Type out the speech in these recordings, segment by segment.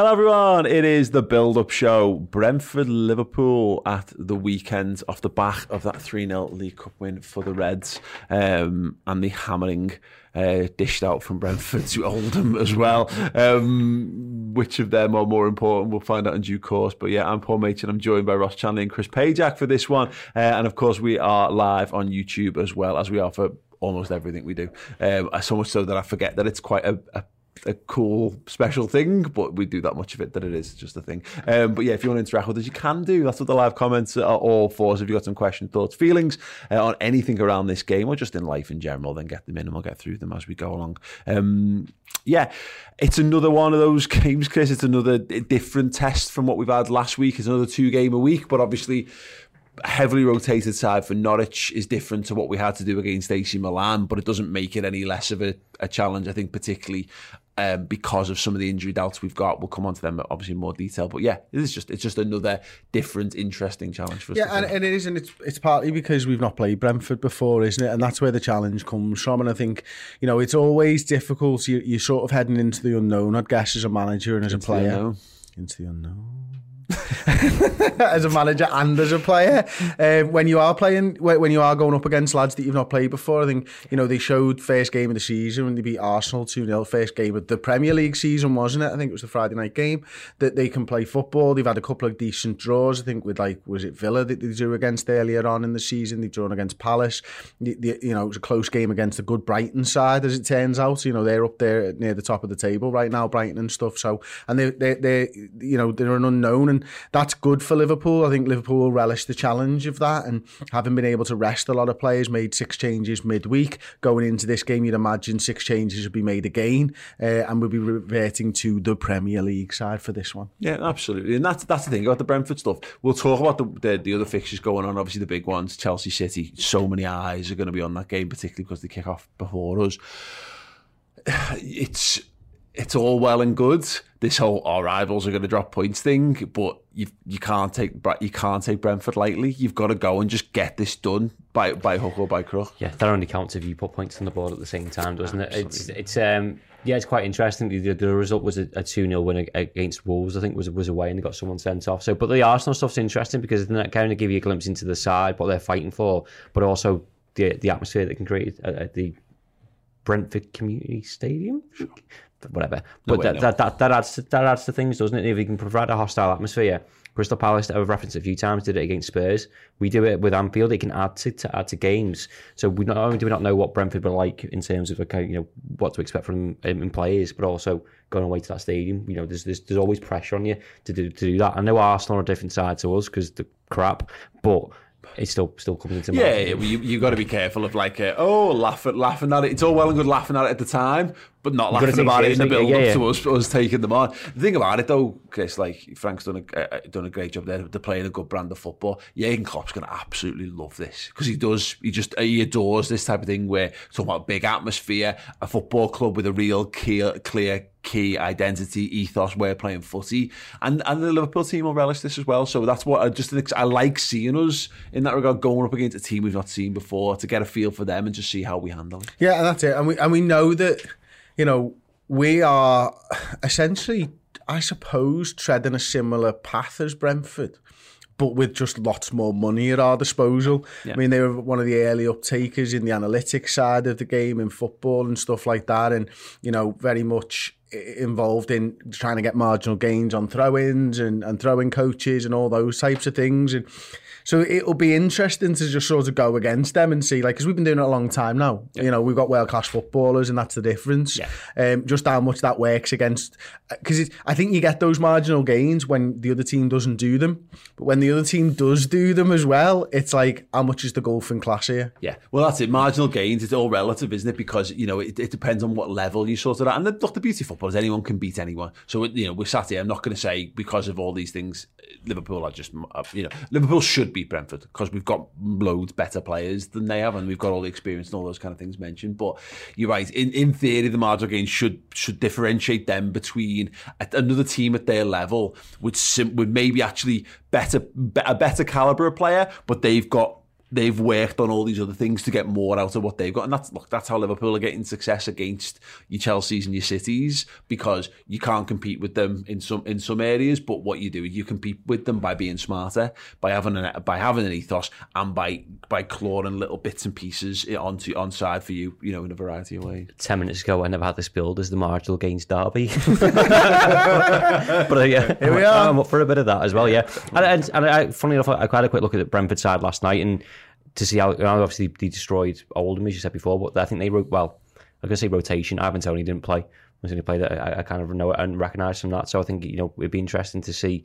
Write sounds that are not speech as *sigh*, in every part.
Hello everyone, it is the build-up show. Brentford-Liverpool at the weekend off the back of that 3-0 League Cup win for the Reds um, and the hammering uh, dished out from Brentford to Oldham as well. Um, which of them are more important? We'll find out in due course. But yeah, I'm Paul Machin. I'm joined by Ross Chanley and Chris Pajak for this one. Uh, and of course, we are live on YouTube as well as we are for almost everything we do. Um, so much so that I forget that it's quite a, a a cool special thing, but we do that much of it that it is just a thing. Um, but yeah, if you want to interact with us, you can do. That's what the live comments are all for. So if you've got some questions, thoughts, feelings uh, on anything around this game or just in life in general, then get them in and we'll get through them as we go along. Um, yeah, it's another one of those *laughs* games, Chris. It's another different test from what we've had last week. It's another two game a week, but obviously heavily rotated side for Norwich is different to what we had to do against AC Milan, but it doesn't make it any less of a, a challenge. I think particularly um, because of some of the injury doubts we've got. We'll come on to them obviously in more detail. But yeah, it is just it's just another different, interesting challenge for us. Yeah, and, and, it is, and it's it's partly because we've not played Brentford before, isn't it? And that's where the challenge comes from. And I think you know it's always difficult. You, you're sort of heading into the unknown, I guess, as a manager and as into a player. The into the unknown. *laughs* as a manager and as a player. Um, when you are playing, when you are going up against lads that you've not played before, I think you know they showed first game of the season when they beat Arsenal two 0 First game of the Premier League season, wasn't it? I think it was the Friday night game that they can play football. They've had a couple of decent draws. I think with like was it Villa that they drew against earlier on in the season. They've drawn against Palace. You know it was a close game against the good Brighton side, as it turns out. You know they're up there near the top of the table right now, Brighton and stuff. So and they they they you know they're an unknown and that's good for Liverpool. I think Liverpool will relish the challenge of that and having been able to rest a lot of players, made six changes midweek. Going into this game, you'd imagine six changes would be made again uh, and we'll be reverting to the Premier League side for this one. Yeah, absolutely. And that's that's the thing about the Brentford stuff. We'll talk about the, the, the other fixtures going on, obviously the big ones, Chelsea City. So many eyes are going to be on that game, particularly because they kick off before us. *sighs* It's it's all well and good. This whole our rivals are going to drop points thing, but you you can't take you can't take Brentford lightly. You've got to go and just get this done by by hook or by crook. Yeah, that only counts if you put points on the board at the same time, doesn't Absolutely. it? It's it's um yeah, it's quite interesting. The, the result was a, 2 0 win against Wolves, I think, was was away and they got someone sent off. So, But the Arsenal stuff's interesting because then that kind of give you a glimpse into the side, what they're fighting for, but also the the atmosphere that can create at, at the Brentford Community Stadium whatever. But no, that, that, that, that, adds to, that adds to things, doesn't it? If you can provide a hostile atmosphere, Crystal Palace, I've referenced a few times, did it against Spurs. We do it with Anfield. It can add to, to add to games. So we not only do we not know what Brentford were like in terms of okay, you know what to expect from um, in players, but also going away to that stadium. You know, there's there's, there's always pressure on you to do to do that. I know Arsenal are a different side to us because the crap, but it still still comes into yeah, yeah you you got to be careful of like uh, oh laughing laughing at it. It's all well and good laughing at it at the time, but not laughing about it in the build yeah, up yeah. to us, us taking them on. The thing about it though, Chris, like Frank's done a uh, done a great job there. They're playing a good brand of football. Jurgen Klopp's going to absolutely love this because he does. He just he adores this type of thing where talking about big atmosphere, a football club with a real clear clear key identity, ethos, of playing footy, and and the Liverpool team will relish this as well. So that's what I just think I like seeing us in that regard going up against a team we've not seen before to get a feel for them and just see how we handle it. Yeah, and that's it. And we and we know that you know, we are essentially, I suppose, treading a similar path as Brentford but with just lots more money at our disposal. Yeah. I mean, they were one of the early uptakers in the analytics side of the game in football and stuff like that. And, you know, very much involved in trying to get marginal gains on throw-ins and, and throw-in coaches and all those types of things. And so it'll be interesting to just sort of go against them and see, like, because we've been doing it a long time now. Yeah. You know, we've got world class footballers, and that's the difference. Yeah. Um, just how much that works against, because I think you get those marginal gains when the other team doesn't do them, but when the other team does do them as well, it's like how much is the golfing class here? Yeah, well, that's it. Marginal gains, it's all relative, isn't it? Because you know it, it depends on what level you sort of at. And the, look, the beauty of football is anyone can beat anyone. So you know, we're sat here. I'm not going to say because of all these things, Liverpool are just uh, you know Liverpool should beat Brentford because we've got loads better players than they have, and we've got all the experience and all those kind of things mentioned. But you're right. In in theory, the marginal gains should should differentiate them between another team at their level would sim- would maybe actually better a better caliber of player, but they've got they've worked on all these other things to get more out of what they've got. And that's look, that's how Liverpool are getting success against your Chelseas and your Cities because you can't compete with them in some in some areas. But what you do, you compete with them by being smarter, by having an by having an ethos, and by by clawing little bits and pieces onto on side for you, you know, in a variety of ways. Ten minutes ago, I never had this build as the marginal gains derby. *laughs* but uh, yeah, here we are. I'm up for a bit of that as well. Yeah, and, and, and I, funny enough, I had a quick look at the Brentford side last night and to see how obviously they destroyed Oldham, as you said before, but I think they wrote well. I'm gonna say rotation. Ivan Toney didn't play. Was only played that I, I, kind of know and recognise from that. So I think you know it'd be interesting to see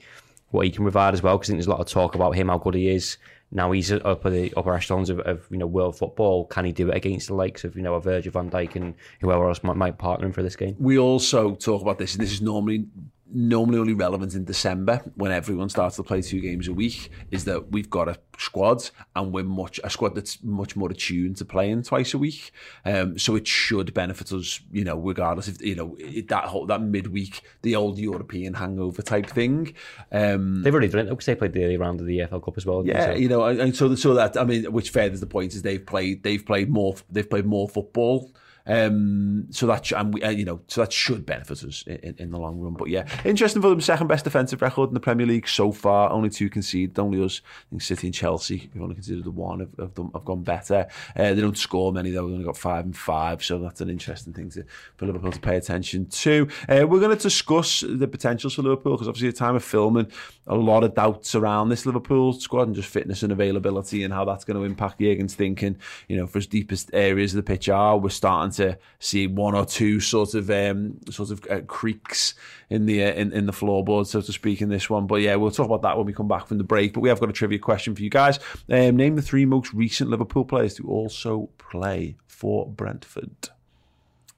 what he can provide as well because I there's a lot of talk about him how good he is. Now he's up at the upper echelons of, of you know world football. Can he do it against the likes of you know a Virgil van Dijk and whoever else might, might partner him for this game? We also talk about this, and this is normally normally only relevant in December when everyone starts to play two games a week is that we've got a squad and we're much a squad that's much more attuned to playing twice a week. Um, so it should benefit us you know regardless if you know that whole that midweek the old European hangover type thing. Um, they've already done it because they played the early round of the EFL Cup as well yeah you know and so so that I mean which furthers the point is they've played they've played more they've played more football um, so that and we, uh, you know, so that should benefit us in, in, the long run. But yeah, interesting for them. Second best defensive record in the Premier League so far. Only two conceded. Only us. I think City and Chelsea. We've only considered the one have, have, done, have gone better. Uh, they don't score many though. We've only got five and five. So that's an interesting thing to, for Liverpool to pay attention to. Uh, we're going to discuss the potentials for Liverpool because obviously at the time of filming, a lot of doubts around this Liverpool squad and just fitness and availability and how that's going to impact Jurgen's thinking. You know, for his deepest areas of the pitch are, we're starting to see one or two sort of um, sort of uh, creaks in the uh, in, in the floorboard, so to speak, in this one. But yeah, we'll talk about that when we come back from the break. But we have got a trivia question for you guys. Um, name the three most recent Liverpool players to also play for Brentford.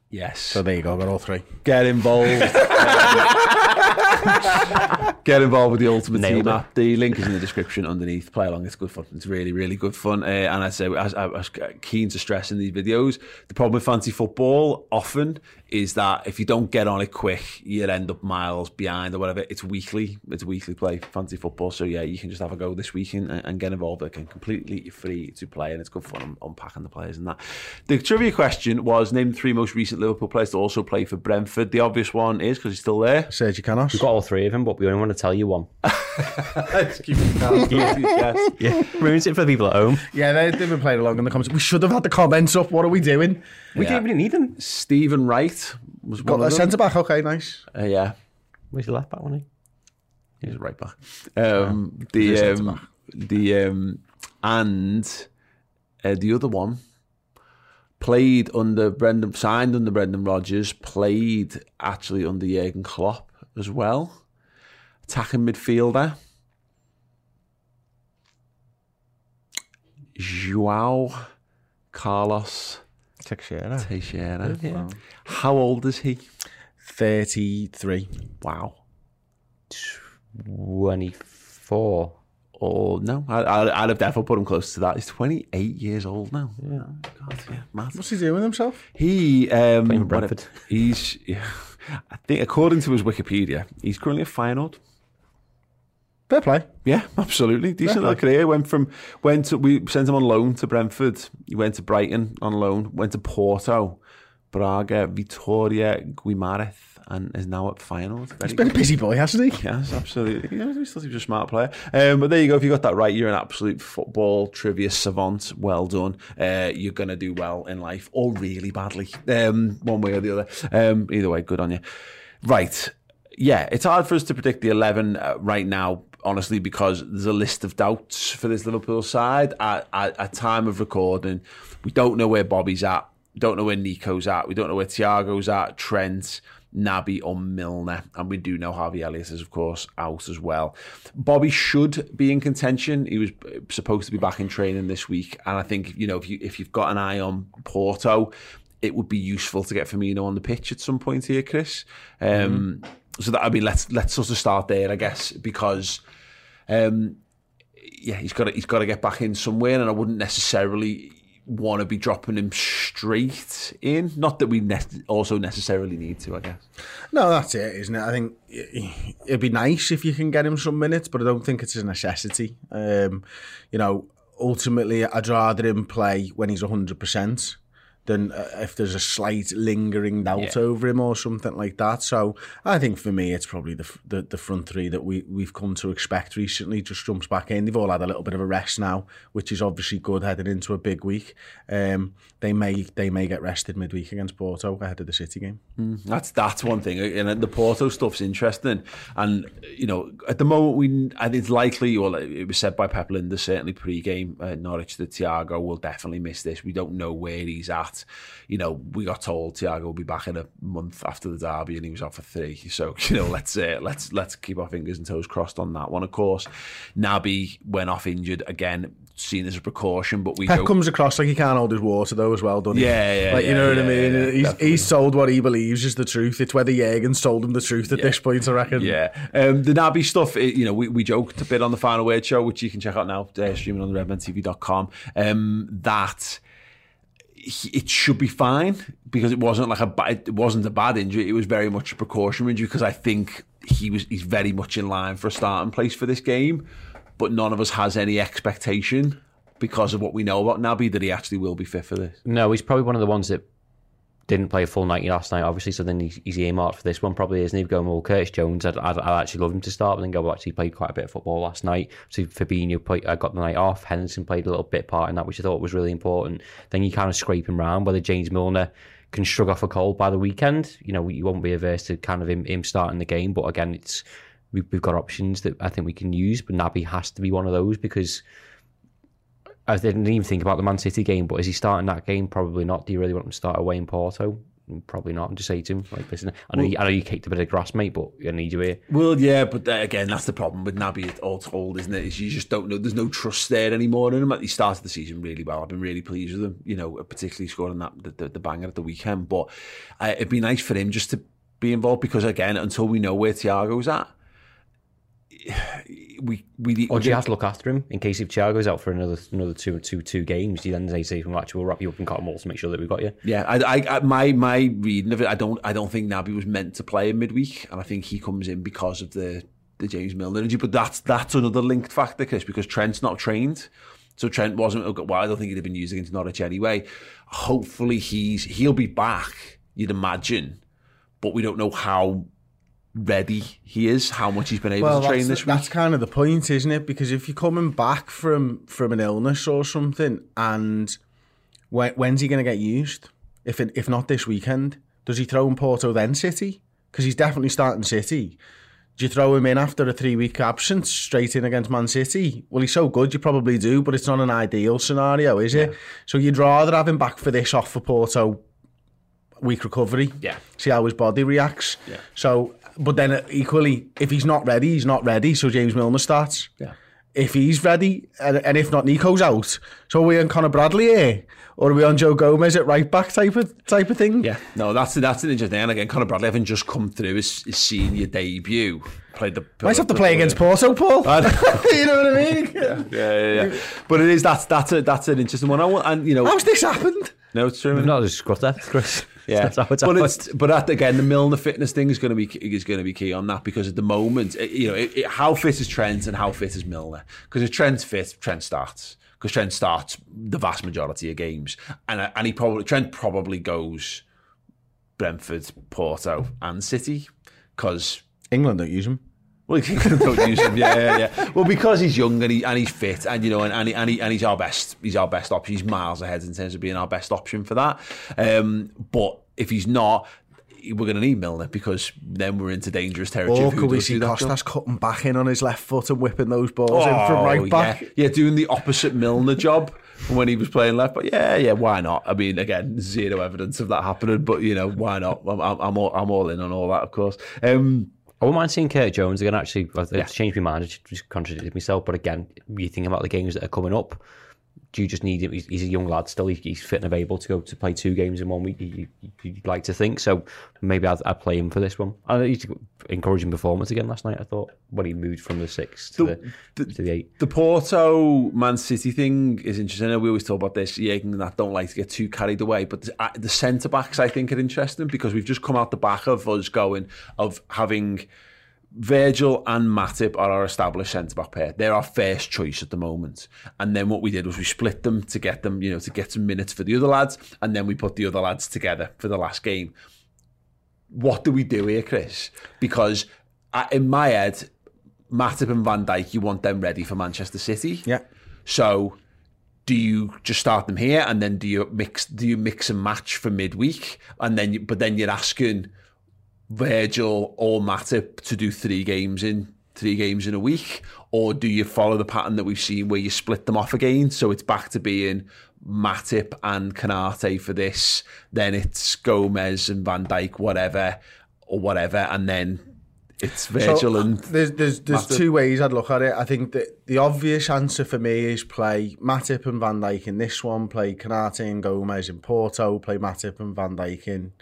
Yes. So there you go. Got all three. Get involved. *laughs* Get involved with the Ultimate Nailed Team app. The link is in the description underneath. Play along. It's good fun. It's really, really good fun. Uh, and I say, as I was keen to stress in these videos, the problem with fancy football often is that if you don't get on it quick, you'll end up miles behind or whatever. It's weekly. It's weekly play fancy football. So yeah, you can just have a go this weekend and, and get involved. It can completely free to play, and it's good fun unpacking the players and that. The trivia question was name the three most recent Liverpool players to also play for Brentford. The obvious one is because he's still there. Sergio Canos. We've got all three of them, but we only want to tell you one. *laughs* *laughs* yeah. yeah, ruins it for the people at home. Yeah, they, they've been playing along in the comments. We should have had the comments up. What are we doing? We yeah. didn't even need him. Stephen Wright was got a centre back. Okay, nice. Uh, yeah, where's the left back one? He's a right back. Um, the um, the um, and uh, the other one played under Brendan, signed under Brendan Rodgers, played actually under Jurgen Klopp as well. Attacking midfielder. Joao Carlos Teixeira. Teixeira. Yeah. How old is he? 33. Wow. 24. Oh, no. I, I, would have definitely put him close to that. He's 28 years old now. Yeah. God, yeah, mad. What's he doing with himself? He, um, Brentford. He's, yeah, *laughs* I think, according to his Wikipedia, he's currently a Feyenoord. Fair play. Yeah, absolutely. Decent little career. Went from went to we sent him on loan to Brentford. He went to Brighton on loan. Went to Porto, Braga, Vitória, Guimarães, and is now at finals. He's been good. a busy boy, hasn't he? Yes, absolutely. Yeah, he still seems a smart player. Um, but there you go. If you got that right, you're an absolute football trivia savant. Well done. Uh, you're gonna do well in life, or really badly, um, one way or the other. Um, either way, good on you. Right. Yeah, it's hard for us to predict the 11 uh, right now, honestly, because there's a list of doubts for this Liverpool side. At, at, at time of recording, we don't know where Bobby's at. We don't know where Nico's at. We don't know where Thiago's at, Trent, Naby, or Milner. And we do know Harvey Elliott is, of course, out as well. Bobby should be in contention. He was supposed to be back in training this week. And I think, you know, if, you, if you've got an eye on Porto, it would be useful to get Firmino on the pitch at some point here, Chris. Um, mm. So that I mean, let's let's sort of start there, I guess, because um, yeah, he's got to, he's got to get back in somewhere, and I wouldn't necessarily want to be dropping him straight in. Not that we ne- also necessarily need to, I guess. No, that's it, isn't it? I think it'd be nice if you can get him some minutes, but I don't think it's a necessity. Um, you know, ultimately, I'd rather him play when he's hundred percent than uh, if there's a slight lingering doubt yeah. over him or something like that. So I think for me, it's probably the, the, the front three that we we've come to expect recently. Just jumps back in. They've all had a little bit of a rest now, which is obviously good heading into a big week. Um, they may they may get rested midweek against Porto ahead of the City game. Mm, that's that's one thing, and the Porto stuff's interesting. And you know, at the moment, we and it's likely, well, it was said by Pep Lijnders certainly pre-game uh, Norwich that Thiago will definitely miss this. We don't know where he's at you know, we got told Thiago will be back in a month after the derby, and he was out for three. *laughs* So you know, let's uh, let's let's keep our fingers and toes crossed on that one. Of course, Naby went off injured again seen as a precaution, but we Pep comes across like he can't hold his water though as well, doesn't he? Yeah, yeah, like yeah, you know yeah, what I mean. Yeah, he's he's told what he believes is the truth. It's whether Jurgen's told him the truth at this point. I reckon. Yeah, um, the Naby stuff. It, you know, we, we joked a bit on the final word show, which you can check out now, uh, streaming on the redmentv.com. Um, that it should be fine because it wasn't like a it wasn't a bad injury. It was very much a precautionary injury because I think he was he's very much in line for a starting place for this game, but none of us has any expectation because of what we know about Naby that he actually will be fit for this. No, he's probably one of the ones that didn't play a full 90 last night, obviously, so then he's, earmarked for this one, probably, isn't he? Going, well, Curtis Jones, I'd, I'd, I'd, actually love him to start, but then go, well, actually, played quite a bit of football last night. So Fabinho played, uh, got the night off. Henderson played a little bit part in that, which I thought was really important. Then you kind of scrape him around, whether James Milner can shrug off a cold by the weekend. You know, you won't be averse to kind of him, him starting the game, but again, it's we've, we've got options that I think we can use, but Naby has to be one of those because I didn't even think about the Man City game, but is he starting that game? Probably not. Do you really want him to start away in Porto? Probably not. And just say to him, like, listen, I know, well, you, I know you kicked a bit of grass, mate, but I need you here. Well, yeah, but again, that's the problem with Naby all told, isn't it? Is you just don't know. There's no trust there anymore in him. He started the season really well. I've been really pleased with him, you know, particularly scoring that the, the, the banger at the weekend. But uh, it'd be nice for him just to be involved because, again, until we know where Thiago's at, we we or do you have to look after him in case if Thiago's out for another another two two two games? Do you then say, say well, actually we'll wrap you up in cotton wool to make sure that we've got you? Yeah, I, I, my my reading of it, I don't I don't think Naby was meant to play in midweek, and I think he comes in because of the the James Milner injury. But that's that's another linked factor, Chris, because Trent's not trained. So Trent wasn't. Oh, well, I don't think he'd have been used against Norwich anyway. Hopefully, he's he'll be back. You'd imagine, but we don't know how ready he is, how much he's been able well, to train this week. That's kind of the point, isn't it? Because if you're coming back from from an illness or something, and when, when's he going to get used? If it, if not this weekend, does he throw in Porto then City? Because he's definitely starting City. Do you throw him in after a three week absence straight in against Man City? Well, he's so good, you probably do, but it's not an ideal scenario, is it? So you'd rather have him back for this off for Porto week recovery. Yeah. See how his body reacts. Yeah. So but then uh, equally, if he's not ready, he's not ready. So James Milner starts. Yeah. If he's ready, and, and if not, Nico's out. So are we on Conor Bradley here, or are we on Joe Gomez at right back type of type of thing? Yeah. No, that's that's an interesting. And again, Conor Bradley having just come through his, his senior debut, played the. Might have to play against Porto, Paul. *laughs* *laughs* you know what I mean? Yeah. yeah, yeah, yeah. But it is that's that's a that's an interesting one. I want, and you know, how's this happened? No, it's true. We've not discussed that, Chris. Yeah, but it's but at, again, the Milner fitness thing is going to be is going to be key on that because at the moment, it, you know, it, it, how fit is Trent and how fit is Milner? Because if Trent's fit, Trent starts because Trent starts the vast majority of games, and uh, and he probably Trent probably goes Brentford, Porto, and City because England don't use him. Well, *laughs* *laughs* don't use him. Yeah, yeah, yeah. Well, because he's young and, he, and he's fit, and you know, and and, he, and, he, and he's our best. He's our best option. He's miles ahead in terms of being our best option for that. Um, but if he's not, we're going to need Milner because then we're into dangerous territory. Or could we see Costas cutting back in on his left foot and whipping those balls oh, in from right back? Yeah. yeah, doing the opposite Milner job when he was playing left. But yeah, yeah, why not? I mean, again, zero evidence of that happening, but you know, why not? I'm, I'm, all, I'm all in on all that, of course. Um, I wouldn't mind seeing Kurt Jones again. Actually, I've uh, yeah. changed my mind. I just contradicted myself. But again, you think about the games that are coming up do you just need him? He's, a young lad still. He's fit and able to go to play two games in one week. You, would like to think so. Maybe I'd, I'd, play him for this one. I he's encouraging performance again last night. I thought when he moved from the six to the, the, to the eight. The Porto Man City thing is interesting. we always talk about this. Yeah, and that don't like to get too carried away. But the, uh, the centre backs I think are interesting because we've just come out the back of us going of having Virgil and Matip are our established centre back pair. They're our first choice at the moment. And then what we did was we split them to get them, you know, to get some minutes for the other lads, and then we put the other lads together for the last game. What do we do here, Chris? Because uh, in my head, Matip and Van Dijk, you want them ready for Manchester City. Yeah. So do you just start them here and then do you mix do you mix and match for midweek and then you, but then you're asking Virgil or Matip to do three games in three games in a week, or do you follow the pattern that we've seen where you split them off again? So it's back to being Matip and Konaté for this, then it's Gomez and Van Dijk, whatever, or whatever, and then it's Virgil so, and there's there's, there's two ways I'd look at it. I think that the obvious answer for me is play Matip and Van Dijk in this one, play Konaté and Gomez in Porto, play Matip and Van Dijk in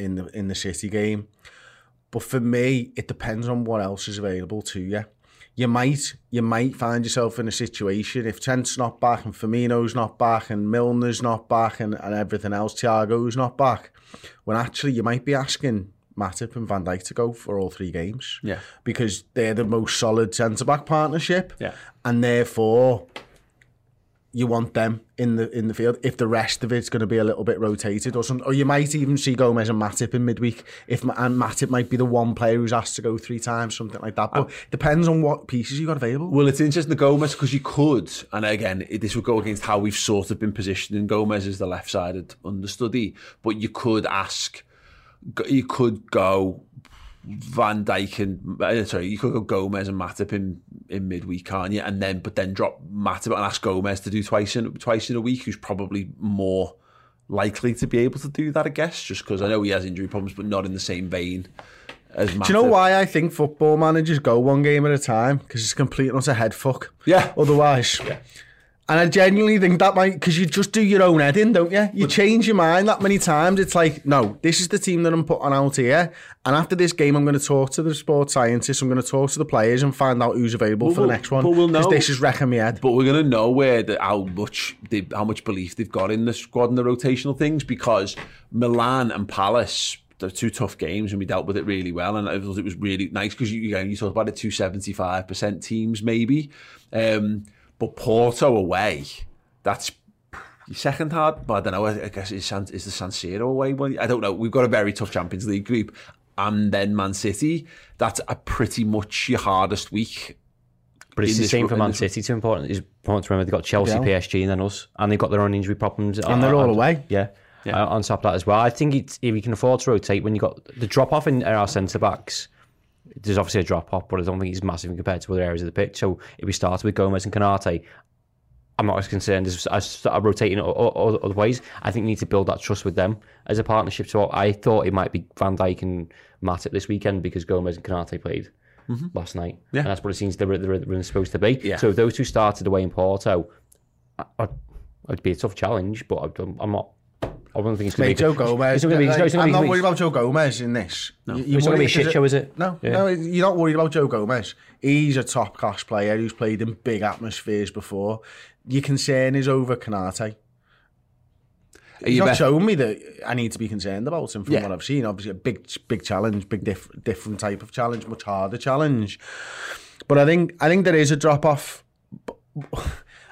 in the in the City game. But for me, it depends on what else is available to you. You might you might find yourself in a situation if Trent's not back and Firmino's not back and Milner's not back and, and everything else, Thiago's not back. When actually you might be asking Matip and Van Dijk to go for all three games. Yeah. Because they're the most solid centre back partnership. Yeah. And therefore you want them in the in the field if the rest of it's going to be a little bit rotated or something. Or you might even see Gomez and Matip in midweek if and Matip might be the one player who's asked to go three times, something like that. But um, depends on what pieces you got available. Well, it's interesting the Gomez because you could, and again, this would go against how we've sort of been positioning Gomez as the left-sided understudy. But you could ask, you could go Van Dijk and uh, sorry, you could go Gomez and Matip in, in midweek, can't you? And then but then drop Matip and ask Gomez to do twice in twice in a week, who's probably more likely to be able to do that, I guess, just because I know he has injury problems, but not in the same vein as Matip. Do you know why I think football managers go one game at a time? Because it's complete and utter head fuck. Yeah. Otherwise. Yeah. And I genuinely think that might, because you just do your own heading, don't you? You change your mind that many times. It's like, no, this is the team that I'm putting out here. And after this game, I'm going to talk to the sports scientists, I'm going to talk to the players and find out who's available but for we'll, the next one. But we'll know. this is wrecking me head. But we're going to know where the, how much they, how much belief they've got in the squad and the rotational things because Milan and Palace they're two tough games and we dealt with it really well and it was, it was really nice because you, you, know, you talked about the two seventy five percent teams maybe um, but Porto away that's your second hard, but I don't know. I guess is, San, is the San Siro away one? I don't know. We've got a very tough Champions League group, and then Man City. That's a pretty much your hardest week. But it's the same for Man City. Too important. It's important to remember they've got Chelsea, yeah. PSG, and then us, and they've got their own injury problems, and they're all away. Yeah. Yeah. Uh, on top of that as well, I think it's, if you can afford to rotate when you've got the drop off in our centre backs, there's obviously a drop off, but I don't think it's massive compared to other areas of the pitch. So if we started with Gomez and Konaté, I'm not as concerned as, I as rotating other ways. I think you need to build that trust with them as a partnership. So I thought it might be Van Dijk and Matip this weekend because Gomez and Konaté played mm-hmm. last night. Yeah. And that's what it seems they're, they're, they're supposed to be. Yeah. So if those two started away in Porto, I, it'd be a tough challenge, but I'm not I don't think it's going to be Joe Gomez. Be, it's I'm not worried about Joe Gomez in this. No. You, it's not going to be a shit show, is it? No, yeah. no, you're not worried about Joe Gomez. He's a top class player who's played in big atmospheres before your concern is over Konaté. He's not showing me that I need to be concerned about him from yeah. what I've seen. Obviously, a big, big challenge, big, diff- different type of challenge, much harder challenge. But I think, I think there is a drop off.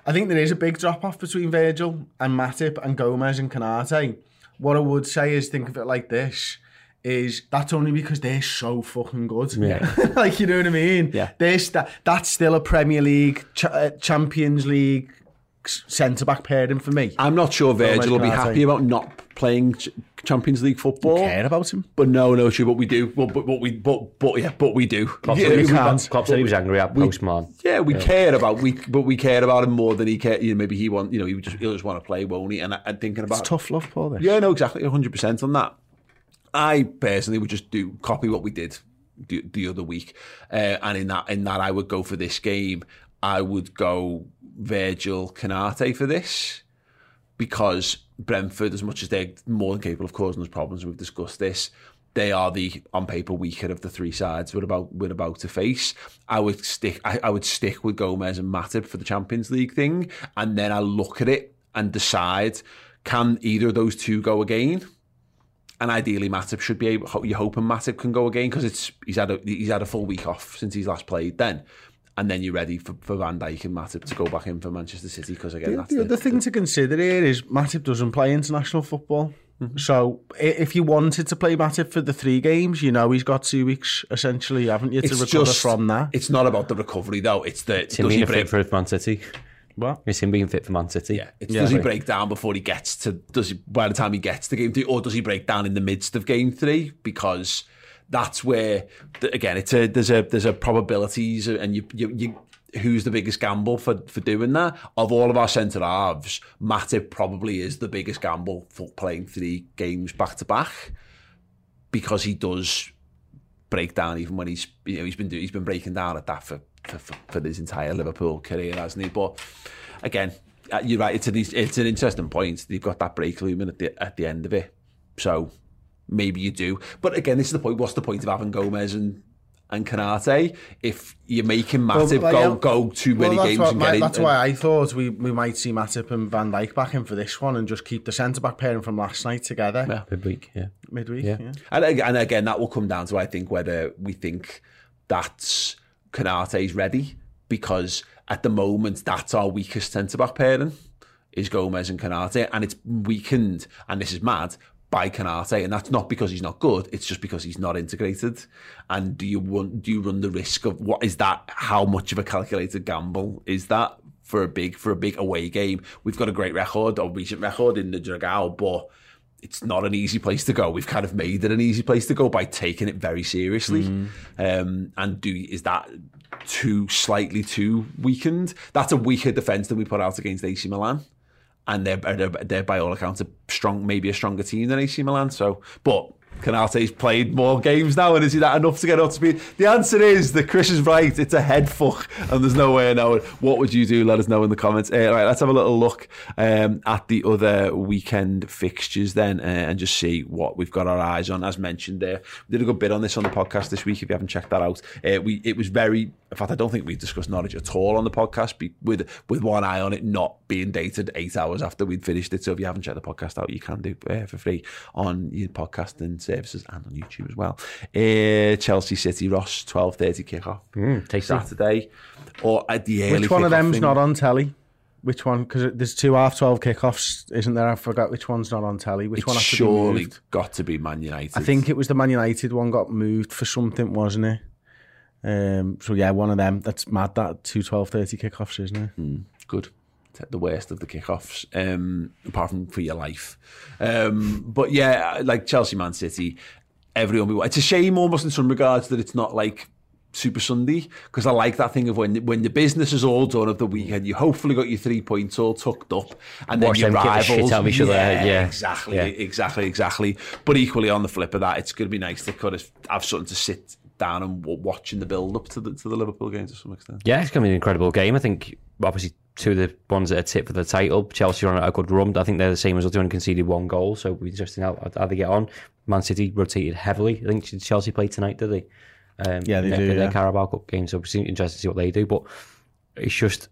I think there is a big drop off between Virgil and Matip and Gomez and Konaté. What I would say is think of it like this: is that's only because they're so fucking good. Yeah. *laughs* like you know what I mean? Yeah. They're st- that's still a Premier League, Ch- uh, Champions League centre back pairing for me. I'm not sure Virgil will be happy about not playing Ch- Champions League football. Care about him. But no, no, true. But we do. But but, but we but but yeah, but we do. Klopp yeah, said he we- was- Klopp said he was angry at Postman. yeah, we care about we, but we care about him more than he care. You know, maybe he want. You know, he just he'll just want to play, won't he? And I, I'm thinking about It's tough love, Paul. This. Yeah, no, exactly, 100 percent on that. I personally would just do copy what we did the, the other week, uh, and in that in that I would go for this game. I would go Virgil Konaté for this because Brentford, as much as they're more than capable of causing us problems, we've discussed this. They are the on paper weaker of the three sides we're about we're about to face. I would stick I, I would stick with Gomez and Matip for the Champions League thing, and then I look at it and decide can either of those two go again? And ideally, Matip should be able. You're hoping Matip can go again because it's he's had a he's had a full week off since he's last played. Then, and then you're ready for, for Van Dijk and Matip to go back in for Manchester City because again, The, that's the the, other thing to consider here is Matip doesn't play international football. Mm-hmm. So if you wanted to play Matip for the three games, you know he's got two weeks essentially, haven't you, to It's recover just- from that? It's not about the recovery though. It's the It's does he break? fit for Man City. What? It's him being fit for Man City. Yeah, it's does he break down before he gets to? Does he by the time he gets to game three, or does he break down in the midst of game three? Because that's where again, it's a there's a there's a probabilities, and you you. you Who's the biggest gamble for, for doing that? Of all of our centre halves, Matip probably is the biggest gamble for playing three games back to back because he does break down even when he's you know he's been he's been breaking down at that for, for for for his entire Liverpool career, hasn't he? But again, uh, you're right. It's an it's an interesting point. They've got that break looming at the at the end of it, so maybe you do. But again, this is the point. What's the point of having Gomez and and Konaté if you're making Matip Well, uh, go yeah. go too many Well, that's games what and my- get in? That's why I thought we, we might see Matip and Van Dijk back in for this one and just keep the centre back pairing from last night together Yeah. Midweek, yeah. midweek. Yeah. Yeah. And, and again, that will come down to I think whether we think that's Konaté's ready because at the moment that's our weakest centre back pairing is Gomez and Konaté, and it's weakened. And this is mad by Konaté, and that's not because he's not good. It's just because he's not integrated. And do you want do you run the risk of what is that? How much of a calculated gamble is that? For a big for a big away game, we've got a great record or recent record in the Dragao, but it's not an easy place to go. We've kind of made it an easy place to go by taking it very seriously. Um, and do is that too slightly too weakened? That's a weaker defence than we put out against AC Milan, and they're they're, they're by all accounts a strong, maybe a stronger team than AC Milan. So, but. Konaté's played more games now, and is he that enough to get up to speed? The answer is that Chris is right. It's a head fuck, and there's no way of knowing. What would you do? Let us know in the comments. Uh, right, let's have a little look um, at the other weekend fixtures then, uh, and just see what we've got our eyes on. As mentioned, there we did a good bit on this on the podcast this week. If you haven't checked that out, uh, we it was very. In fact, I don't think we discussed Norwich at all on the podcast, be, with with one eye on it not being dated eight hours after we'd finished it. So if you haven't checked the podcast out, you can do uh, for free on your services and on YouTube as well. Uh, Chelsea City Ross twelve thirty kickoff Mm. Saturday, or at the early. Which one of them's thing. not on telly? Which one? Because there's two half twelve kickoffs, isn't there? I forgot which one's not on telly. Which It's one has to be surely moved? got to be Man United. I think it was the Man United one got moved for something, wasn't it? Um, so yeah, one of them. That's mad. That two twelve thirty kickoffs, isn't it? good. The worst of the kickoffs, um, apart from for your life. Um, but yeah, like Chelsea, Man City, everyone. It's a shame almost in some regards that it's not like Super Sunday because I like that thing of when when the business is all done of the weekend, you hopefully got your three points all tucked up, and Watch then your them kick the shit rivals. of each other, yeah. exactly, Yeah. exactly, exactly. But equally on the flip of that, it's going to be nice to kind of have something to sit down and watching the build up to the to the Liverpool game to some extent. Yeah, it's going to be an incredible game. I think, obviously, two of the ones that are tip for the title, Chelsea are on a good run. I think they're the same as us. They only conceded one goal, so it'll be interesting how, how they get on. Man City rotated heavily. I think Chelsea play tonight, did they? Um, Yeah, they in do, Their yeah. Carabao Cup game, so it's interesting to see what they do. But it's just,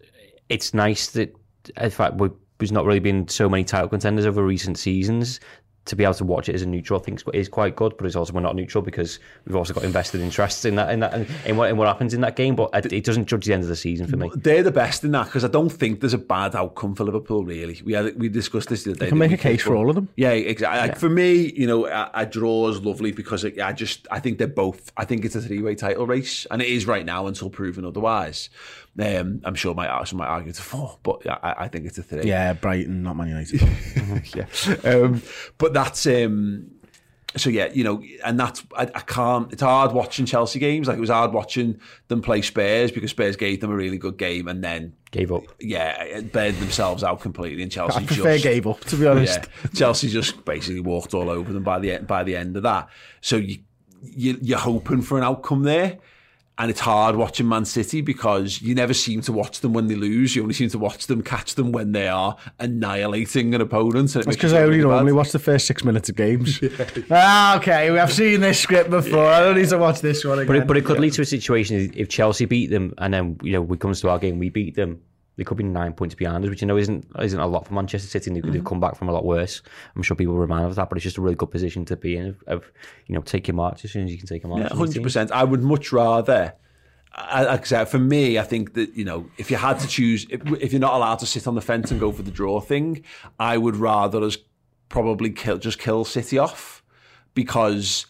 it's nice that, in fact, we, there's not really been so many title contenders over recent seasons. To be able to watch it as a neutral, I think is quite good. But it's also we're not neutral because we've also got invested interests in that in that in, what in what happens in that game. But it, doesn't judge the end of the season for me. They're the best in that because I don't think there's a bad outcome for Liverpool. Really, we had we discussed this the other day. You can make a case for all of them. Yeah, exactly. Like, for me, you know, a, a draw is lovely because it, I just I think they're both. I think it's a three way title race, and it is right now until proven otherwise. Um, I'm sure my some might argue it's a four, but I, I think it's a three. Yeah, Brighton, not Man United. *laughs* yeah, um, but that's um, so yeah, you know, and that's I, I, can't. It's hard watching Chelsea games. Like it was hard watching them play Spurs because Spurs gave them a really good game and then gave up. Yeah, burned themselves out completely. And Chelsea I prefer just gave up to be honest. Yeah, Chelsea just basically walked all over them by the by the end of that. So you, you you're hoping for an outcome there and it's hard watching Man City because you never seem to watch them when they lose. You only seem to watch them, catch them when they are annihilating an opponent. It's because I only normally watch the first six minutes of games. *laughs* yeah. Ah, okay, we have seen this script before. Yeah. I don't need to watch this one again. But it, but it could yeah. lead to a situation if Chelsea beat them and then you know we comes to our game, we beat them they could be nine points behind us, which you know isn't isn't a lot for Manchester City, and they could mm-hmm. have come back from a lot worse. I'm sure people remind of that, but it's just a really good position to be in. Of, of you know, take your march as soon as you can take a march. Yeah, hundred percent. I would much rather. Like I said, for me, I think that you know, if you had to choose, if, if you're not allowed to sit on the fence and go for the draw thing, I would rather us probably kill just kill City off because,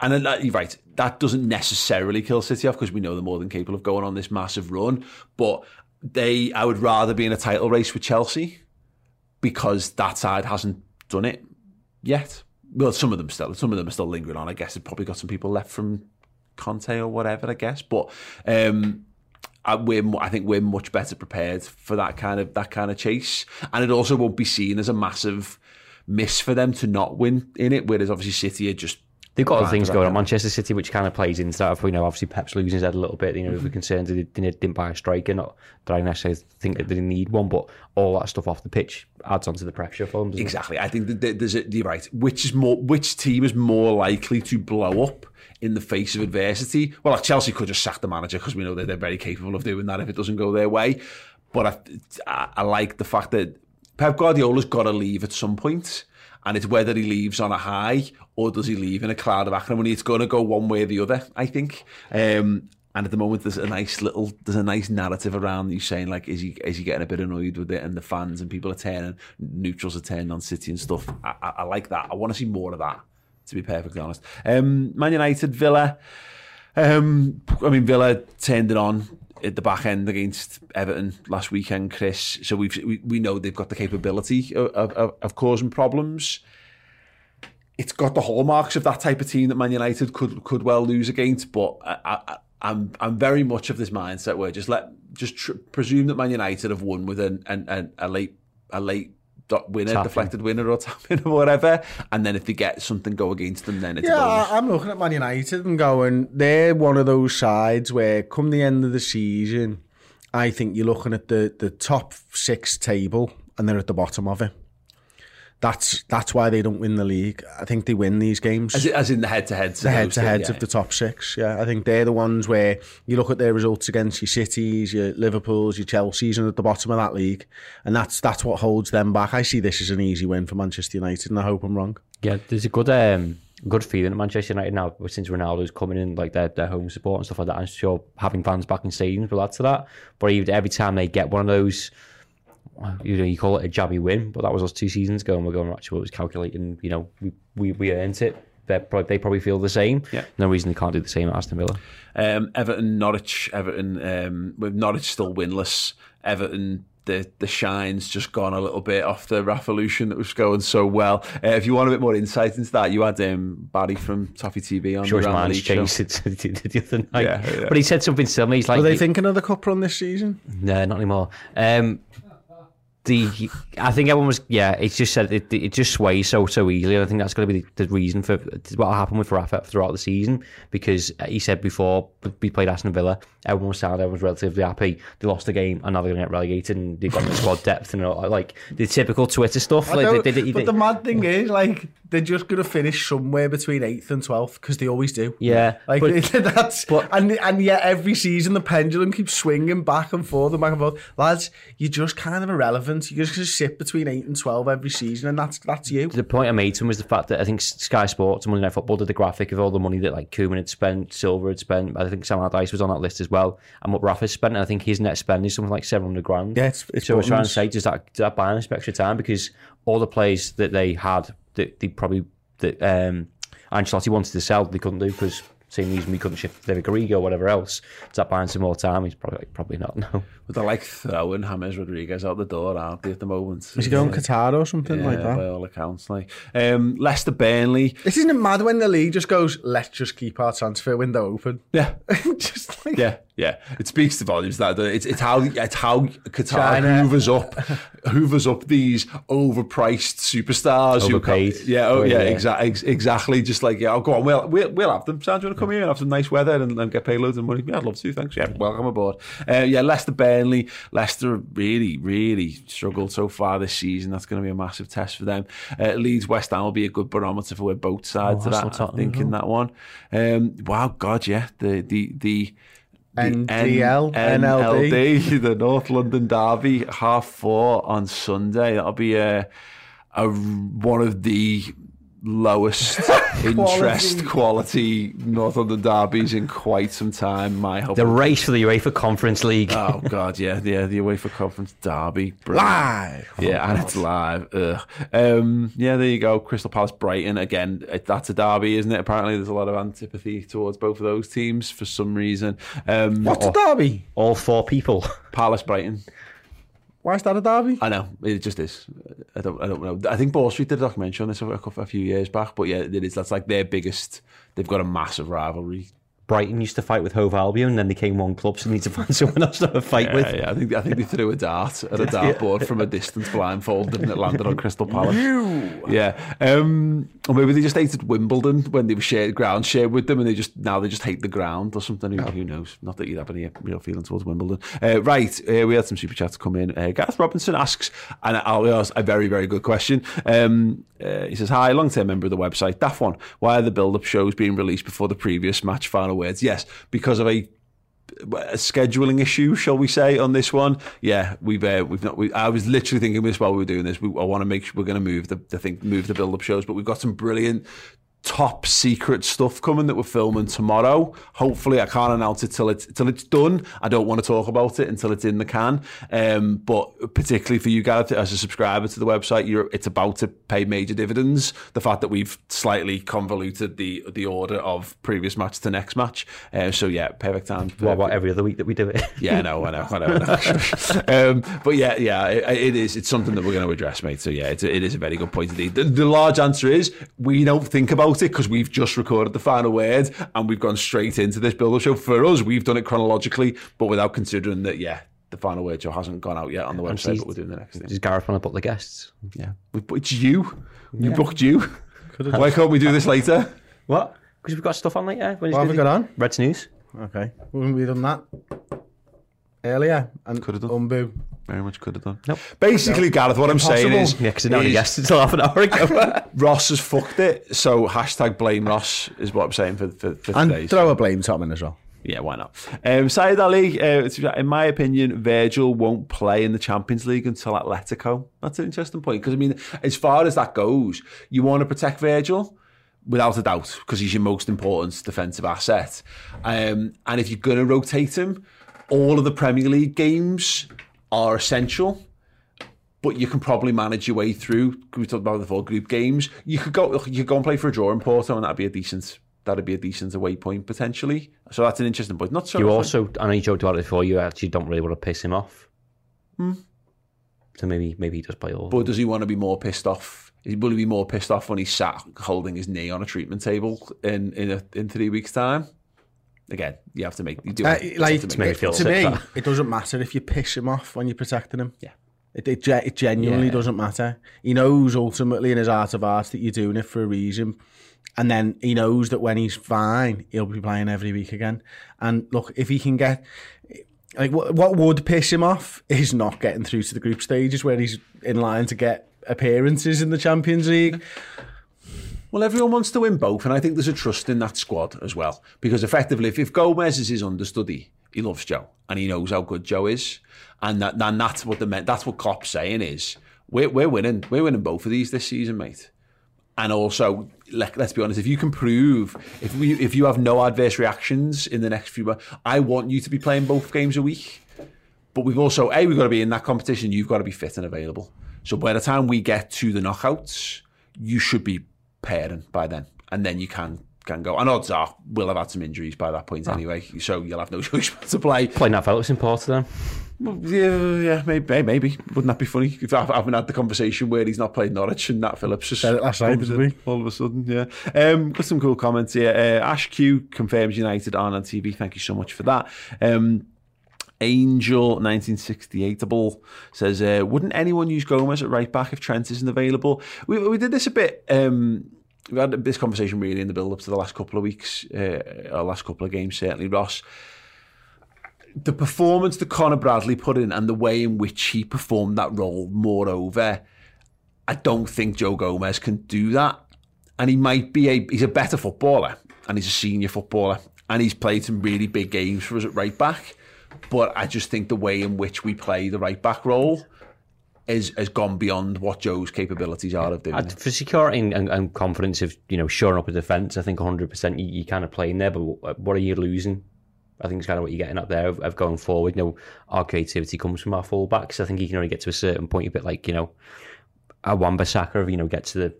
and then, you're right, that doesn't necessarily kill City off because we know they're more than capable of going on this massive run, but they I would rather be in a title race with Chelsea because that side hasn't done it yet. Well, some of them still, some of them are still lingering on. I guess they've probably got some people left from Conte or whatever. I guess, but um, I, we're, I think we're much better prepared for that kind of that kind of chase, and it also won't be seen as a massive miss for them to not win in it. Whereas obviously City are just They've got other things going on. Manchester City, which kind of plays into that. You know, obviously Pep's losing his head a little bit. You know, mm-hmm. we're concerned that they didn't buy a striker. Not that I necessarily think that they need one, but all that stuff off the pitch adds on to the pressure for them. Exactly. It? I think that there's a, you're right. Which is more, which team is more likely to blow up in the face of adversity? Well, like Chelsea could just sack the manager because we know that they're very capable of doing that if it doesn't go their way. But I, I, I like the fact that Pep Guardiola's got to leave at some point and it's whether he leaves on a high or does he leave in a cloud of acrimony. It's going to go one way or the other, I think. Um, and at the moment, there's a nice little, there's a nice narrative around you saying like, is he is he getting a bit annoyed with it? And the fans and people are turning, neutrals are turning on City and stuff. I, I, I like that. I want to see more of that. To be perfectly honest, um, Man United, Villa. Um, I mean, Villa turned it on at the back end against Everton last weekend, Chris. So we've, we we know they've got the capability of, of, of causing problems. It's got the hallmarks of that type of team that Man United could could well lose against. But I, I, I'm I'm very much of this mindset where just let just tr- presume that Man United have won with an, an, an a late a late winner, tapping. deflected winner or tapping or whatever. And then if they get something go against them, then it's yeah. I'm looking at Man United and going, they're one of those sides where come the end of the season, I think you're looking at the the top six table and they're at the bottom of it. That's that's why they don't win the league. I think they win these games. As, as in the head to heads. The head to heads yeah. of the top six. Yeah, I think they're the ones where you look at their results against your Cities, your Liverpools, your Chelseas, and at the bottom of that league, and that's that's what holds them back. I see this as an easy win for Manchester United, and I hope I'm wrong. Yeah, there's a good um, good feeling at Manchester United now since Ronaldo's coming in, like their, their home support and stuff like that. I'm sure having fans back in stadiums will add to that. But every time they get one of those you know, you call it a jabby win, but that was us two seasons ago, and we're going actually it was calculating. You know, we we, we earned it. Probably, they probably feel the same. Yeah. No reason they can't do the same at Aston Villa. Um, Everton, Norwich, Everton. Um, with Norwich still winless. Everton the the shine's just gone a little bit off the Revolution that was going so well. Uh, if you want a bit more insight into that, you had um, Barry from Toffee TV on sure the man's changed *laughs* it the other night. Yeah, yeah. But he said something similar. He's like, "Are they thinking of the cup run this season?" No, not anymore. Um, the I think everyone was yeah. It's just said it, it just sways so so easily. I think that's going to be the, the reason for what happened with Rafa throughout the season because he said before we played Aston Villa, everyone was sound, everyone was relatively happy. They lost the game and now they're going to get relegated and they've got the squad *laughs* depth and all, like the typical Twitter stuff. Like, they, they, they, but the mad thing is like they're just going to finish somewhere between eighth and twelfth because they always do. Yeah, like but, *laughs* that's but, and and yet every season the pendulum keeps swinging back and forth and back and forth. Lads, you're just kind of irrelevant relevant. You just sit between eight and twelve every season, and that's that's you. The point I made to him was the fact that I think Sky Sports and Monday Night Football did the graphic of all the money that like Koeman had spent, Silva had spent. I think Sam Allardyce was on that list as well, and what Rafa spent. And I think his net spend is something like seven hundred grand. Yeah, it's, it's so I was trying to say, does that does that buy us extra time? Because all the players that they had, that they probably that um, Ancelotti wanted to sell, they couldn't do because same reason we couldn't shift Divock Origi or whatever else. Does that buy him some more time? He's probably like, probably not. No. But they're like throwing James Rodriguez out the door, aren't they, at the moment? Is he going Qatar or something yeah, like that? by all accounts. Like um, Leicester Burnley. This isn't it mad when the league just goes, let's just keep our transfer window open. Yeah, *laughs* just like yeah, yeah. It speaks to volumes that it's it's how it's how Qatar China. hoovers up hoovers up these overpriced superstars Overpaid. co- yeah, oh yeah, yeah. exactly, ex- exactly. Just like yeah, oh, go on, we'll we'll, we'll have them. Sound, do you want to come here and have some nice weather and, and get paid loads of money? Yeah, I'd love to. Thanks. Yeah, welcome aboard. Uh, yeah, Leicester Burnley. Leicester really really struggled so far this season. That's going to be a massive test for them. Uh, Leeds West Ham will be a good barometer for where both sides Oh, that. I think in that one. Um, wow, God, yeah, the the the. NDL, N- NLD. NLD, *laughs* the North London Derby, half four on Sunday. That'll be a, a one of the lowest *laughs* interest quality North London derbies in quite some time. My hope. The race for the UEFA Conference League. Oh God, yeah, yeah, the UEFA Conference Derby, Brilliant. live. Yeah, and it's live. Ugh. Um, yeah, there you go. Crystal Palace, Brighton. Again, it- that's a derby, isn't it? Apparently, there's a lot of antipathy towards both of those teams for some reason. Um, What's a derby? All four people. Palace, Brighton. Why is that a derby? I know it just is. I don't. I don't know. I think Ball Street did a documentary on this a, a few years back, but yeah, it is. That's like their biggest. They've got a massive rivalry. Brighton used to fight with Hove Albion, and then they came one club, so they need to *laughs* find someone else to have a fight Yeah, with. yeah, I think I think they threw a dart at a *laughs* dartboard from a distance, blindfolded, and it landed on Crystal Palace. You. Yeah, um, or maybe they just hated Wimbledon when they were shared ground shared with them, and they just now they just hate the ground or something. Who, who knows? Not that you'd have any real feeling towards Wimbledon. Uh, right, uh, we had some super chats come in. Uh, Gareth Robinson asks, and I'll ask a very very good question. Um, uh, he says, "Hi, long term member of the website, Daft One. Why are the build up shows being released before the previous match final words? Yes, because of a a scheduling issue, shall we say, on this one? Yeah, we've uh, we've not. We, I was literally thinking this while we were doing this. We, I want to make sure we're going to move the, the thing, move the build up shows, but we've got some brilliant top secret stuff coming that we're filming tomorrow. Hopefully, I can't announce it till it's till it's done. I don't want to talk about it until it's in the can. Um, but particularly for you, Gareth, as a subscriber to the website, you're it's about to pay major dividends. The fact that we've slightly convoluted the the order of previous match to next match. Uh, so yeah, perfect time. What about every other week that we do it? *laughs* Yeah, I know, I know, I know. I know. *laughs* um, but yeah, yeah, it, it is. It's something that we're going to address, mate. So yeah, it's it is a very good point indeed. The, the large answer is we don't think about it because we've just recorded the final word and we've gone straight into this build-up show. For us, we've done it chronologically, but without considering that. Yeah, the final word show hasn't gone out yet on the website, but we're doing the next thing. Does Gareth want to book the guests? Yeah, we, but it's you. You booked you. Why can't we do this later? What? Because we've got stuff on later. When What have we got on? Reds News. Okay. Wouldn't we done that earlier? And Could have done. Umbu. Very much could have done. Nope. Basically, Gareth, what I'm saying is, Yeah, because they're not a until half an hour ago. *laughs* Ross has fucked it. So hashtag blame Ross is what I'm saying for, for, for And today's. throw a blame Tom in as well. Yeah, why not? Um, Saeed Ali, uh, in my opinion, Virgil won't play in the Champions League until Atletico. That's an interesting point because I mean, as far as that goes, you want to protect Virgil without a doubt because he's your most important defensive asset. Um, and if you're going to rotate him, all of the Premier League games are essential. But you can probably manage your way through. We talked about the four group games. You could go. You could go and play for a draw in Porto, and that'd be a decent. That'd be a decent away point potentially. So that's an interesting point. Not so. you also, I know you joked about it before. You actually don't really want to piss him off. Hmm. So maybe, maybe he does play all. But does he want to be more pissed off? Will he be more pissed off when he's sat holding his knee on a treatment table in in, a, in three weeks' time? Again, you have to make you do Uh, you like to make me feel to me, that. it doesn't matter if you piss him off when you're protecting him. Yeah. It, it, it genuinely Yeah. doesn't matter. He knows ultimately in his art of art that you're doing it for a reason. And then he knows that when he's fine, he'll be playing every week again. And look, if he can get. Like, what, what would piss him off is not getting through to the group stages where he's in line to get appearances in the Champions League. Well, everyone wants to win both, and I think there's a trust in that squad as well. Because effectively, if, if Gomez is his understudy, He loves Joe, and he knows how good Joe is, and that and that's what the that's what Klopp's saying is we're we're winning, we're winning both of these this season, mate. And also, let, us be honest, if you can prove if we if you have no adverse reactions in the next few months, I want you to be playing both games a week. But we've also a we've got to be in that competition. You've got to be fit and available. So by the time we get to the knockouts, you should be pairing by then, and then you can can go. And odds are we'll have had some injuries by that point oh. anyway, so you'll have no *laughs* choice but to play. Playing Nat Phillips in Porto then. Well, yeah, yeah, maybe, maybe. Wouldn't that be funny if I haven't had the conversation where he's not played Norwich and Nat Phillips just last night, did all of a sudden, yeah. Um, got some cool comments here. Uh, Ash Q confirms United on on TV. Thank you so much for that. Um, Angel 1968 says, uh, wouldn't anyone use Gomez at right back if Trent isn't available? We, we did this a bit. Um, we had this conversation really in the build up to the last couple of weeks, uh, last couple of games, certainly, Ross. The performance that Conor Bradley put in and the way in which he performed that role, moreover, I don't think Joe Gomez can do that. And he might be a, he's a better footballer and he's a senior footballer and he's played some really big games for us at right back but I just think the way in which we play the right back role is has gone beyond what Joe's capabilities are of doing. For security and, and, confidence of you know shoring up a defence, I think 100 percent you, you kind of playing there. But what are you losing? I think it's kind of what you're getting up there of, of going forward. You know, our creativity comes from our fullbacks. I think you can only get to a certain point, a bit like you know, a Wan-Bissaka of you know get to the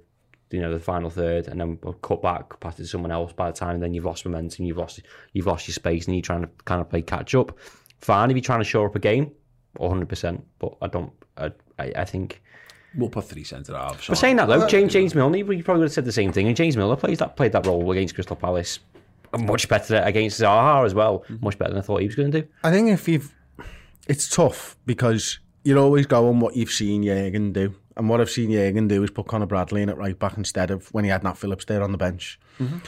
you know the final third and then cut back, pass it to someone else. By the time then you've lost momentum, you've lost you've lost your space, and you're trying to kind of play catch up fine if you're trying to shore up a game, 100%. But I don't, I, I think. We'll put three centre halves. But saying that though, James, James Milner, you probably would have said the same thing. And James Milner plays that played that role against Crystal Palace much better against Zaha as well. Much better than I thought he was going to do. I think if you've, it's tough because you're always going what you've seen Jurgen do. And what I've seen Jurgen do is put Conor Bradley in at right back instead of when he had Nat Phillips there on the bench. Mm-hmm.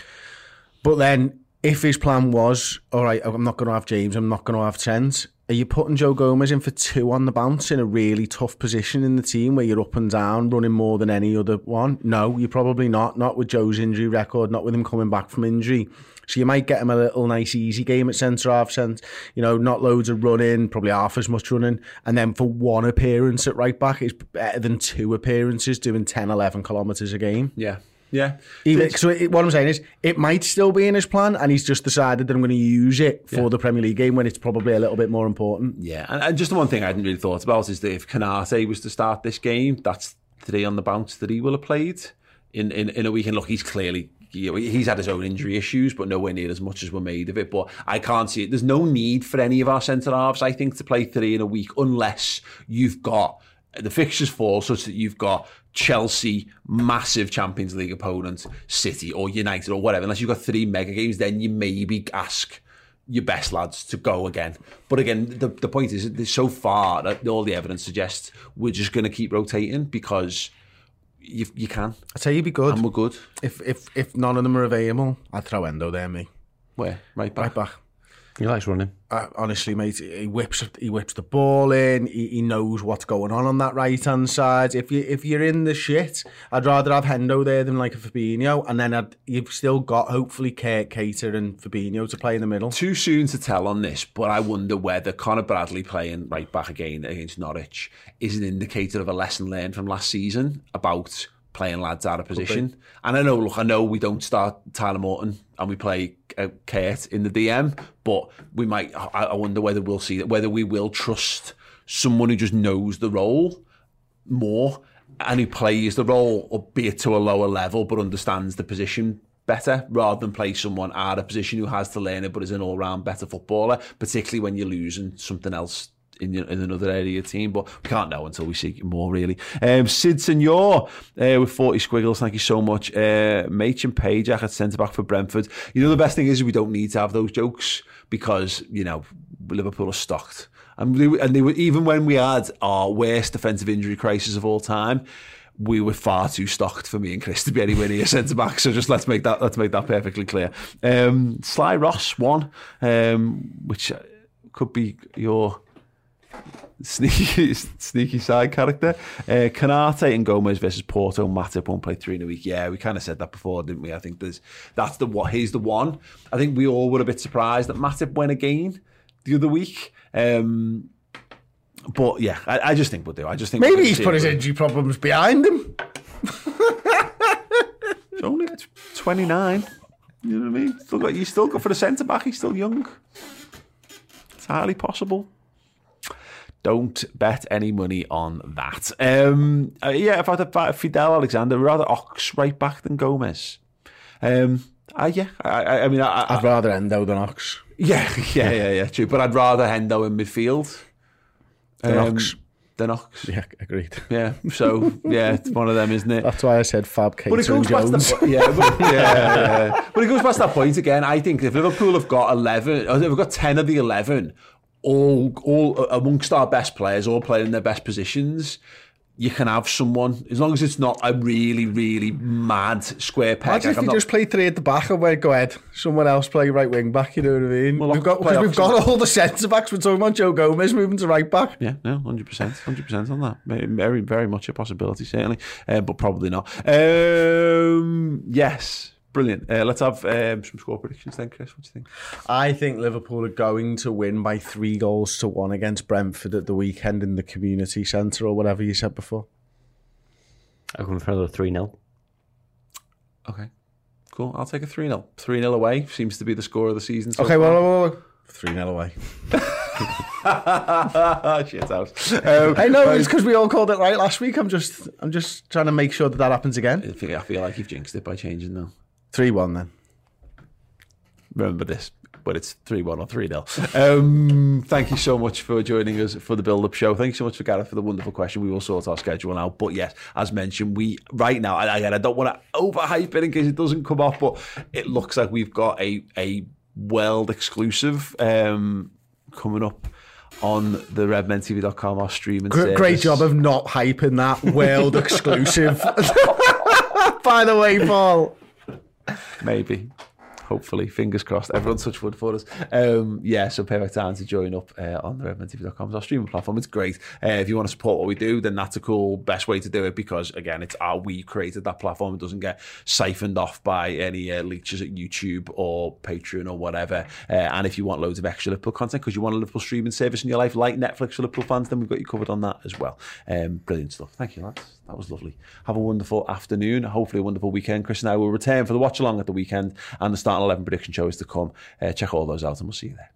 But then if his plan was, all right, I'm not going to have James, I'm not going to have Trent, are you putting Joe Gomez in for two on the bounce in a really tough position in the team where you're up and down, running more than any other one? No, you're probably not. Not with Joe's injury record, not with him coming back from injury. So you might get him a little nice, easy game at centre half, sense, you know, not loads of running, probably half as much running. And then for one appearance at right back, it's better than two appearances doing 10, 11 kilometres a game. Yeah. Yeah. Even, so it, what I'm saying is, it might still be in his plan, and he's just decided that I'm going to use it for yeah. the Premier League game when it's probably a little bit more important. Yeah, and, and just the one thing I hadn't really thought about is that if Konaté was to start this game, that's three on the bounce that he will have played in, in, in a weekend. Look, he's clearly he's had his own injury issues, but nowhere near as much as we're made of it. But I can't see it. There's no need for any of our centre halves, I think, to play three in a week unless you've got the fixtures fall such that you've got Chelsea, massive Champions League opponent, City or United or whatever. Unless you've got three mega games, then you maybe ask your best lads to go again. But again, the, the point is, so far that all the evidence suggests we're just going to keep rotating because you, you can. I tell you, you'd be good. And we're good. If if if none of them are available, I'd throw Hendo there, me. Where? Right back. Right back. He likes running. Uh, honestly, mate, he whips he whips the ball in. He, he knows what's going on on that right hand side. If you if you're in the shit, I'd rather have Hendo there than like a Fabinho, and then I'd, you've still got hopefully Kurt Keita and Fabinho to play in the middle. Too soon to tell on this, but I wonder whether Conor Bradley playing right back again against Norwich is an indicator of a lesson learned from last season about playing lads out of position. And I know, look, I know we don't start Tyler Morton and we play uh, Kurt in the DM, but we might. I, I wonder whether we'll see that, whether we will trust someone who just knows the role more and who plays the role, albeit to a lower level, but understands the position better rather than play someone out of position who has to learn it but is an all-round better footballer, particularly when you're losing something else in, in another area of team, but we can't know until we see more, really. Um, Sid Senor uh, with 40 squiggles, thank you so much. Uh, Machin Pajak at centre back for Brentford. You know, the best thing is we don't need to have those jokes because, you know, Liverpool are stocked. And, they, and they were, even when we had our worst defensive injury crisis of all time, we were far too stocked for me and Chris to be anywhere near centre back. So just let's make that let's make that perfectly clear. Um, Sly Ross one, um, which could be your sneaky *laughs* sneaky side character. Uh, Konaté and Gomez versus Porto. Matip won't play three in a week. Yeah, we kind of said that before, didn't we? I think there's that's the what. He's the one. I think we all were a bit surprised that Matip went again the other week. Um, but yeah, I, I, just think we'll do. I just think maybe he's put his injury problems behind him. it's only twenty nine. You know what I mean? Still got you still got for the centre back. He's still young. It's highly possible. Don't bet any money on that. Um, uh, yeah, if I had a Fidel Alexander, rather Ox right back than Gomez. Um, uh, yeah, I, I mean, I, would rather Hendo than Ox. *laughs* Yeah, yeah, yeah, yeah, true. But I'd rather Hendo in midfield. Than um, Ox. Than Ox. Yeah, agreed. Yeah, so yeah, it's one of them, isn't it? That's why I said Fab Keita but it goes Jones. The, yeah, but, *laughs* yeah, yeah, but it goes past that point again. I think if Liverpool have got eleven, or they've got ten of the eleven, all all amongst our best players, all playing in their best positions, you can have someone as long as it's not a really, really mad square peg. Imagine if you not... just play three at the back and went, go ahead, someone else play right wing back. You know what I mean? Well, we've got we've got all the centre backs. We're talking about Joe Gomez moving to right back. Yeah, no, hundred percent, hundred percent on that. Very, very much a possibility, certainly, uh, but probably not. Um, yes. Brilliant. Uh, let's have um, some score predictions then, Chris. What do you think? I think Liverpool are going to win by three goals to one against Brentford at the weekend in the community centre or whatever you said before. I'm going for another 3 0. Okay. Cool. I'll take a 3 0. 3 0 away seems to be the score of the season. So okay, well, 3 0 away. *laughs* Shit house. Um, *laughs* I know it's because we all called it right last week. I'm just, I'm just trying to make sure that that happens again. I feel, I feel like you've jinxed it by changing now. 3 1 then. Remember this, but it's 3 1 or 3 0. *laughs* Um, thank you so much for joining us for the build up show. Thank you so much for Gareth for the wonderful question. We will sort our schedule out. But yes, as mentioned, we right now, again, I don't want to overhype it in case it doesn't come off, but it looks like we've got a, a world exclusive um, coming up on the redmentv.com or streaming great, great job of not hyping that world exclusive *laughs* by the way paul Maybe. Hopefully, fingers crossed. Everyone's such wood for us. Um, yeah, so perfect time to join up uh, on the redmentv.com. our streaming platform. It's great. Uh, if you want to support what we do, then that's a cool, best way to do it because, again, it's our we created that platform. It doesn't get siphoned off by any uh, leeches at YouTube or Patreon or whatever. Uh, and if you want loads of extra Liverpool content because you want a Liverpool streaming service in your life, like Netflix for Liverpool fans, then we've got you covered on that as well. Um, brilliant stuff. Thank you, lads. That was lovely. Have a wonderful afternoon. Hopefully, a wonderful weekend. Chris and I will return for the watch along at the weekend and the starting 11 prediction show is to come. Uh, check all those out and we'll see you there.